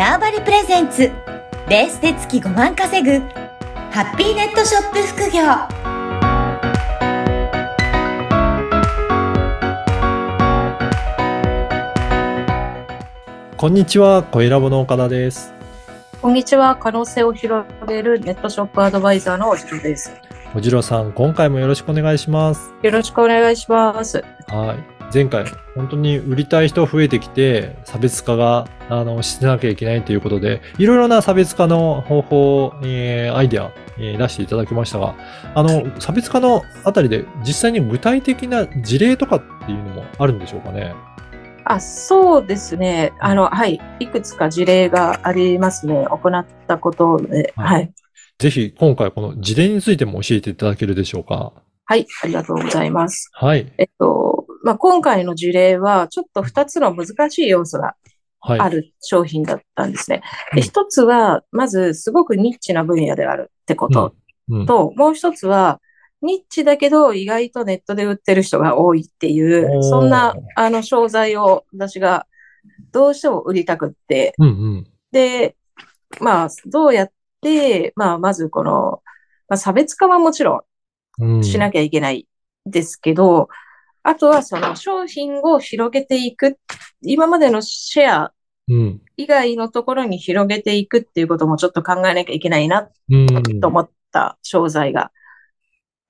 ターバリプレゼンツベースで月5万稼ぐハッピーネットショップ副業こんにちは、小ラボの岡田です。こんにちは。可能性を広げるネットショップアドバイザーのおじろです。おじろさん、今回もよろしくお願いします。よろしくお願いします。はい。前回、本当に売りたい人増えてきて、差別化が、あの、しなきゃいけないということで、いろいろな差別化の方法、えーアイデア、えー出していただきましたが、あの、差別化のあたりで、実際に具体的な事例とかっていうのもあるんでしょうかね？あ、そうですね。あの、はい。いくつか事例がありますね。行ったことで。はいはい。ぜひ、今回この事例についても教えていただけるでしょうか？はい。ありがとうございます。はい。えっと、まあ、今回の事例は、ちょっと二つの難しい要素がはい。ある商品だったんですね。うんで、一つは、まず、すごくニッチな分野であるってことうん。と、もう一つは、ニッチだけど意外とネットで売ってる人が多いっていう、そんな、あの、商材を私がどうしても売りたくって、うんうん。で、まあ、どうやって、まあ、まずこの、まあ、差別化はもちろうんんしなきゃいけないですけど、あとはその商品を広げていく、今までのシェアうん。以外のところに広げていくっていうこともちょっと考えなきゃいけないなうん。と思った商材が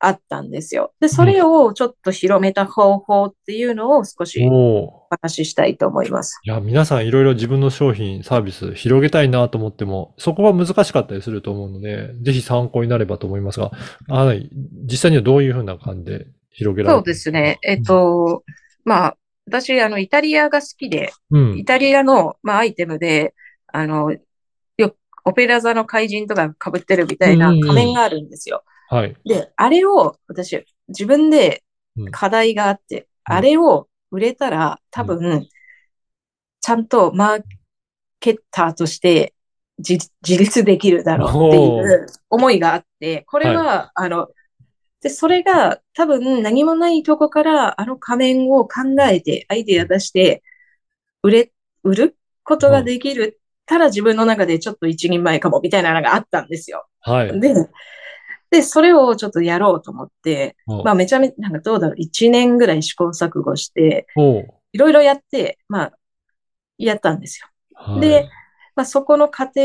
あったんですよ。で、それをちょっと広めた方法っていうのを少しお話ししたいと思います。いや、皆さんいろいろ自分の商品、サービス広げたいなと思っても、そこは難しかったりすると思うので、ぜひ参考になればと思いますが、あはい実際にはどういうふうな感じで広げられそうですね。えっと、まあ、私、あの、イタリアが好きで、うんイ。タリアの、まあ、アイテムで、あの、よく、オペラ座の怪人とか被ってるみたいなうんうんうん仮面があるんですよ。はい。で、あれを、私、自分でうん課題があって、うんあれを売れたら、多分、ちゃんとマーケッターとして自自立できるだろうっていう思いがあって、これは、あの、で、それが多分何もないとこからあの仮面を考えて、アイデア出して、売れ、売ることができるたら自分の中でちょっと一人前かもみたいなのがあったんですよ。はい。で、で、それをちょっとやろうと思って、おまあめちゃめちゃ、なんかどうだろう、一年ぐらい試行錯誤して、いろいろやって、まあ、やったんですよ。はいで、まあそこの過程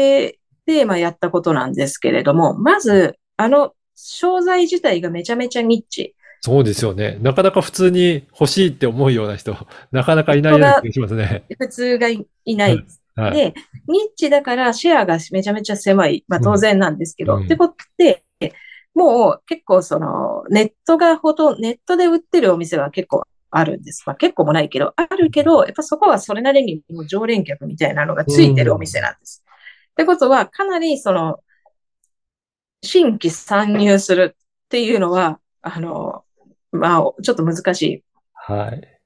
で、まあやったことなんですけれども、まず、あの、商材自体がめちゃめちゃニッチ。そうですよね。なかなか普通に欲しいって思うような人、なかなかいないような気がしますね。普通がいいない。はい。で、ニッチだからシェアがめちゃめちゃ狭い。まあ当然なんですけど。うんってことで、もう結構そのネットがほとんど、ネットで売ってるお店は結構あるんです。まあ結構もないけど、あるけど、やっぱそこはそれなりにもう常連客みたいなのがついてるお店なんです。ってことは、かなりその、新規参入するっていうのは、あの、まあ、ちょっと難しいはい。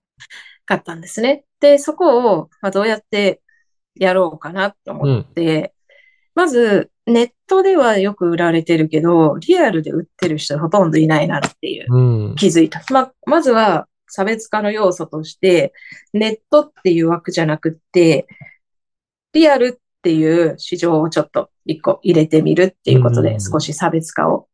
かったんですね。で、そこを、まあ、どうやってやろうかなと思って、まず、ネットではよく売られてるけど、リアルで売ってる人ほとんどいないなっていう、うん。気づいた。まあ、まずは、差別化の要素として、ネットっていう枠じゃなくって、リアルっていう市場をちょっと一個入れてみるっていうことで、うん少し差別化を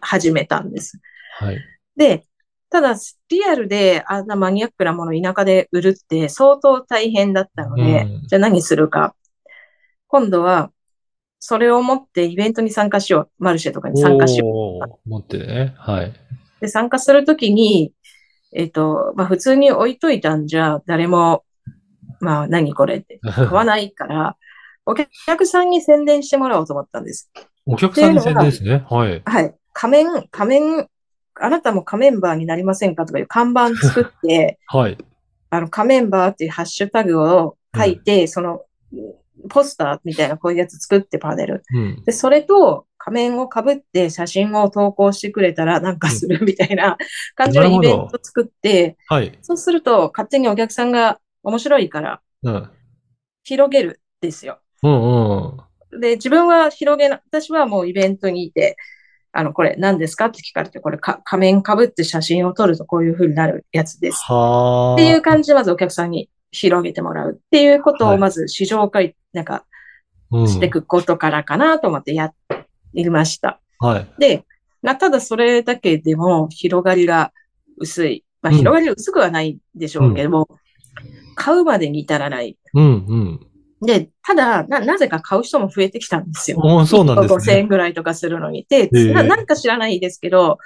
始めたんです。はい。で、ただ、リアルであんなマニアックなものを田舎で売るって相当大変だったので、うんじゃあ何するか。今度は、それを持ってイベントに参加しよう。マルシェとかに参加しよおー持ってね。はい。う。で、参加するときに、えっと、まあ普通に置いといたんじゃ、誰も、まあ何これって 買わないから、お客さんに宣伝してもらおうと思ったんです。お客さんに宣伝ですね。はい。はい。仮面、仮面、あなたも仮面バーになりませんかとかいう看板作って、はい。あの、仮面バーっていうハッシュタグを書いて、その、ポスターみたいなこういうやつ作ってパネル。うん。で、それと仮面をかぶって写真を投稿してくれたらなんかするみたいな 感じのイベント作って、はい。そうすると勝手にお客さんが面白いからうん。広げるんですよ。うんうん。で、自分は広げな、私はもうイベントにいて、あの、これ何ですかって聞かれて、これか仮面かぶって写真を撮るとこういう風になるやつです。はあ。っていう感じでまずお客さんに広げてもらうっていうことはいをまず市場会、なんかうんしていくことからかなと思ってやっていました。はい。で、なただそれだけでも広がりが薄い。まあ、うん広がりが薄くはないでしょうけども、買うまでに至らない。うんうん。で、ただ、な、なぜか買う人も増えてきたんですよ。おーそうなんです5000ね。円ぐらいとかするのに。で、えななんか知らないですけど、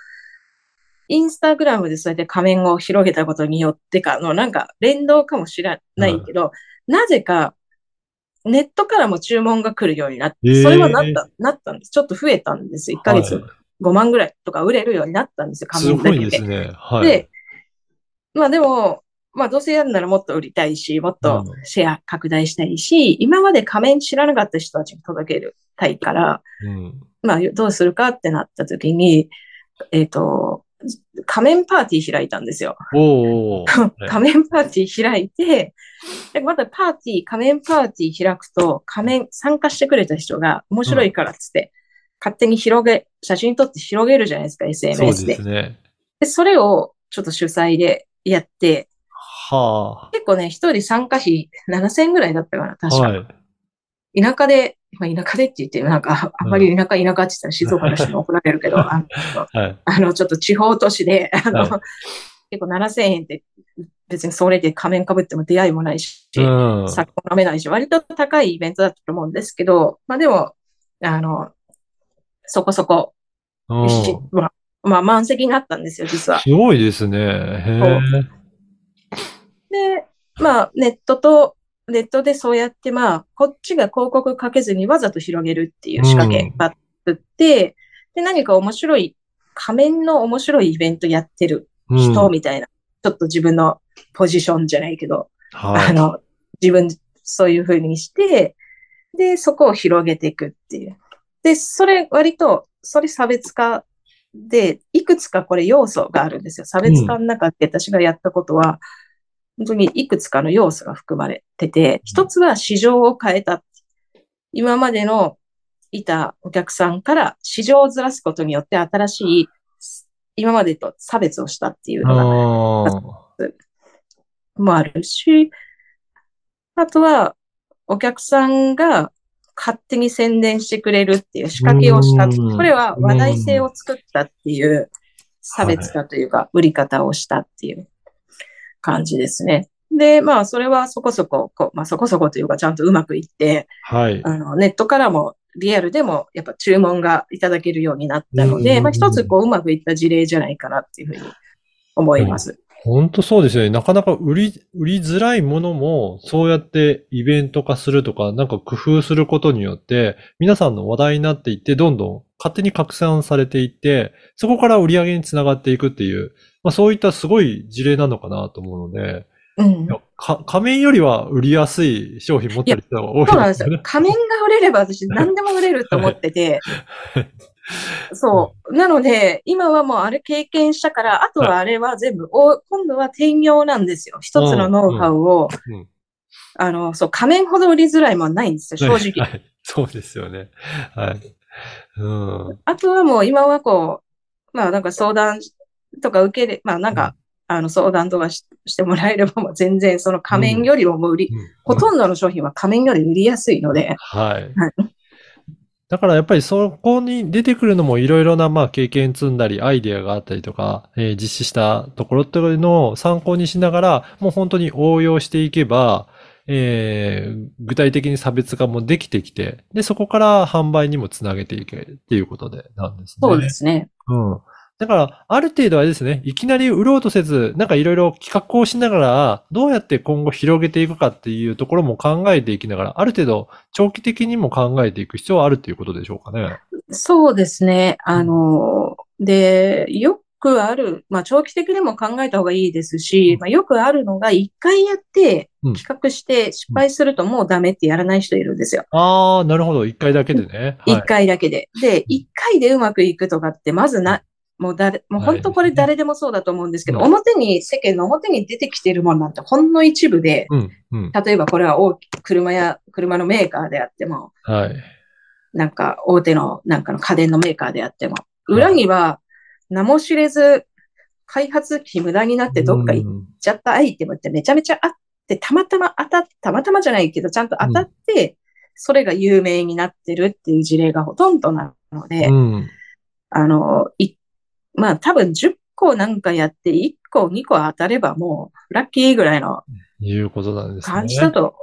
インスタグラムでそうやって仮面を広げたことによってかの、なんか連動かもしれないけど、なぜかネットからも注文が来るようになって、えーそれはなった、なったんです。ちょっと増えたんです。1ヶ月はい5万ぐらいとか売れるようになったんですよ、仮すごい面だけで。ですね。はい。で、まあでも、まあどうせやるならもっと売りたいし、もっとシェア拡大したいし、今まで仮面知らなかった人たちに届けるたいから、うん。まあどうするかってなった時に、えっ、と、仮面パーティー開いたんですよ。仮面パーティー開いて、でまたパーティー、仮面パーティー開くと、仮面参加してくれた人が面白いからっつって、勝手に広げ、写真撮って広げるじゃないですか、そう SNS で。ですね。で、それをちょっと主催でやって、は結構ね、一人参加費7000円ぐらいだったかな、あ。確か。はい。田舎で、まあ、田舎でって言って、なんか、あんまり田舎、田舎って言ったら静岡の人に怒られるけど、あの、はい。あのちょっと地方都市で、あの、は結構7000円って、別にそれで仮面被っても出会いもないし、うん。酒も飲めないし、割と高いイベントだったと思うんですけど、まあでも、あの、そこそこ、まあ、まあ満席になったんですよ、実は。すごいですね。へで、まあネットと、ネットでそうやって、まあ、こっちが広告かけずにわざと広げるっていう仕掛けがあって、で、何か面白い、仮面の面白いイベントやってるえ。人みたいな、ちょっと自分のポジションじゃないけど、はい。あの、自分、そういう風にして、で、そこを広げていくっていう。で、それ割と、それ差別化で、いくつかこれ要素があるんですよ。差別化の中で私がやったことは、本当にいくつかの要素が含まれてて、一つは市場を変えた。今までのいたお客さんから市場をずらすことによって新しい、今までと差別をしたっていうのがあもあるし、あとは、お客さんが勝手に宣伝してくれるっていう仕掛けをした。うん。これは話題性を作ったっていう差別化というか、売り方をしたっていう感じですね。で、まあ、それはそこそこ、こうまあ、そこそこというか、ちゃんとうまくいって、はい。あの、ネットからも、リアルでも、やっぱ注文がいただけるようになったので、うんまあ、一つこう、うまくいった事例じゃないかなっていうふうに思います。本当そうですよね。なかなか売り、売りづらいものも、そうやってイベント化するとか、なんか工夫することによって、皆さんの話題になっていって、どんどん勝手に拡散されていって、そこから売り上げにつながっていくっていう、まあそういったすごい事例なのかなと思うので、うん仮面よりは売りやすい商品持ってる人が多いそうなんですよね。。仮面が売れれば私何でも売れると思ってて、そう。なので、今はもうあれ経験したから、あとはあれは全部、お今度は転用なんですよ。一つのノウハウを、うんあの、そう、仮面ほど売りづらいもんないんですよ、正直。はい。そうですよね。はい。うん。あとはもう今はこう、まあなんか相談とか受けれ、まあなんか、あの相談とかししてもらえればもう全然その仮面よりももう売り、うんほとんどの商品は仮面より売りやすいので、はいはい。だからやっぱりそこに出てくるのもいろいろなまあ経験積んだりアイデアがあったりとか、えー実施したところっていうのを参考にしながらもう本当に応用していけば、えー具体的に差別化もできてきて、で、そこから販売にもつなげていけっていうことでなんですね。そうですね。うん。だから、ある程度あれですね、いきなり売ろうとせず、なんかいろいろ企画をしながら、どうやって今後広げていくかっていうところも考えていきながら、ある程度長期的にも考えていく必要はあるっていうことでしょうかね。そうですね。あの、で、よくある、まあ長期的にも考えた方がいいですし、まあよくあるのが一回やってうん企画して失敗するともうダメってやらない人いるんですよ。ああ、なるほど。一回だけでね。一はい。回だけで。で、一回でうまくいくとかってまずな、もう誰、もう本当これ誰でもそうだと思うんですけど、うん表に、世間の表に出てきているものなんてほんの一部で、うん、うん。例えばこれは大き車や、車のメーカーであっても、はい。なんか大手のなんかの家電のメーカーであっても、裏には名も知れず開発費無駄になってどっか行っうんちゃったアイテムってめちゃめちゃあって、たまたま当たっ、たまたまじゃないけど、ちゃんと当たって、それが有名になってるっていう事例がほとんどなので、うん。あの、い、まあ多分10個なんかやって1個2個当たればもうラッキーぐらいのいうことなんですね。感じだと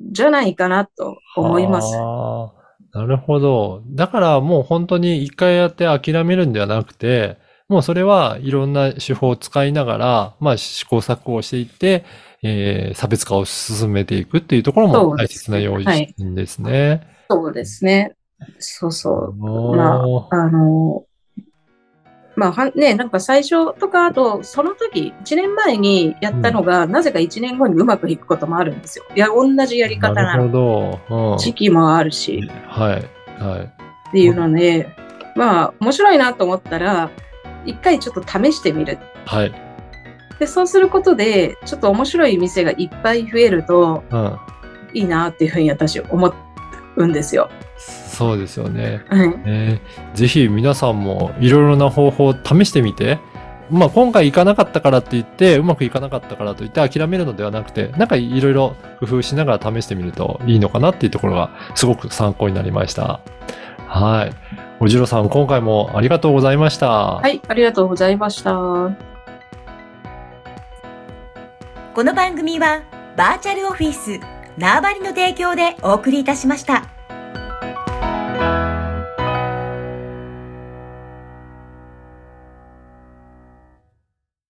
じゃないかなと思います。ああ、なるほど。だからもう本当に一回やって諦めるんではなくて、もうそれはいろんな手法を使いながら、まあ試行錯誤をしていって、えー差別化を進めていくっていうところも大切な要因ですね。そうですね。そうそう。おーまあの、まあ、はね、なんか最初とか、あと、その時、1年前にやったのが、なぜか1年後にうまくいくこともあるんですよ。いや、同じやり方なの。時期もあるし、はい。はい。っていうので、まあ、面白いなと思ったら、一回ちょっと試してみる。はい。で、そうすることで、ちょっと面白い店がいっぱい増えるとうん。いいなっていうふうに私思うんですよ。そうですよね。はい。えーぜひ皆さんもいろいろな方法を試してみて、まあ今回いかなかったからって言って、うまくいかなかったからといって諦めるのではなくて、なんかいろいろ工夫しながら試してみるといいのかなっていうところがすごく参考になりました。はい。おじろさん、今回もありがとうございました。はい、ありがとうございました。この番組はバーチャルオフィス縄張りの提供でお送りいたしました。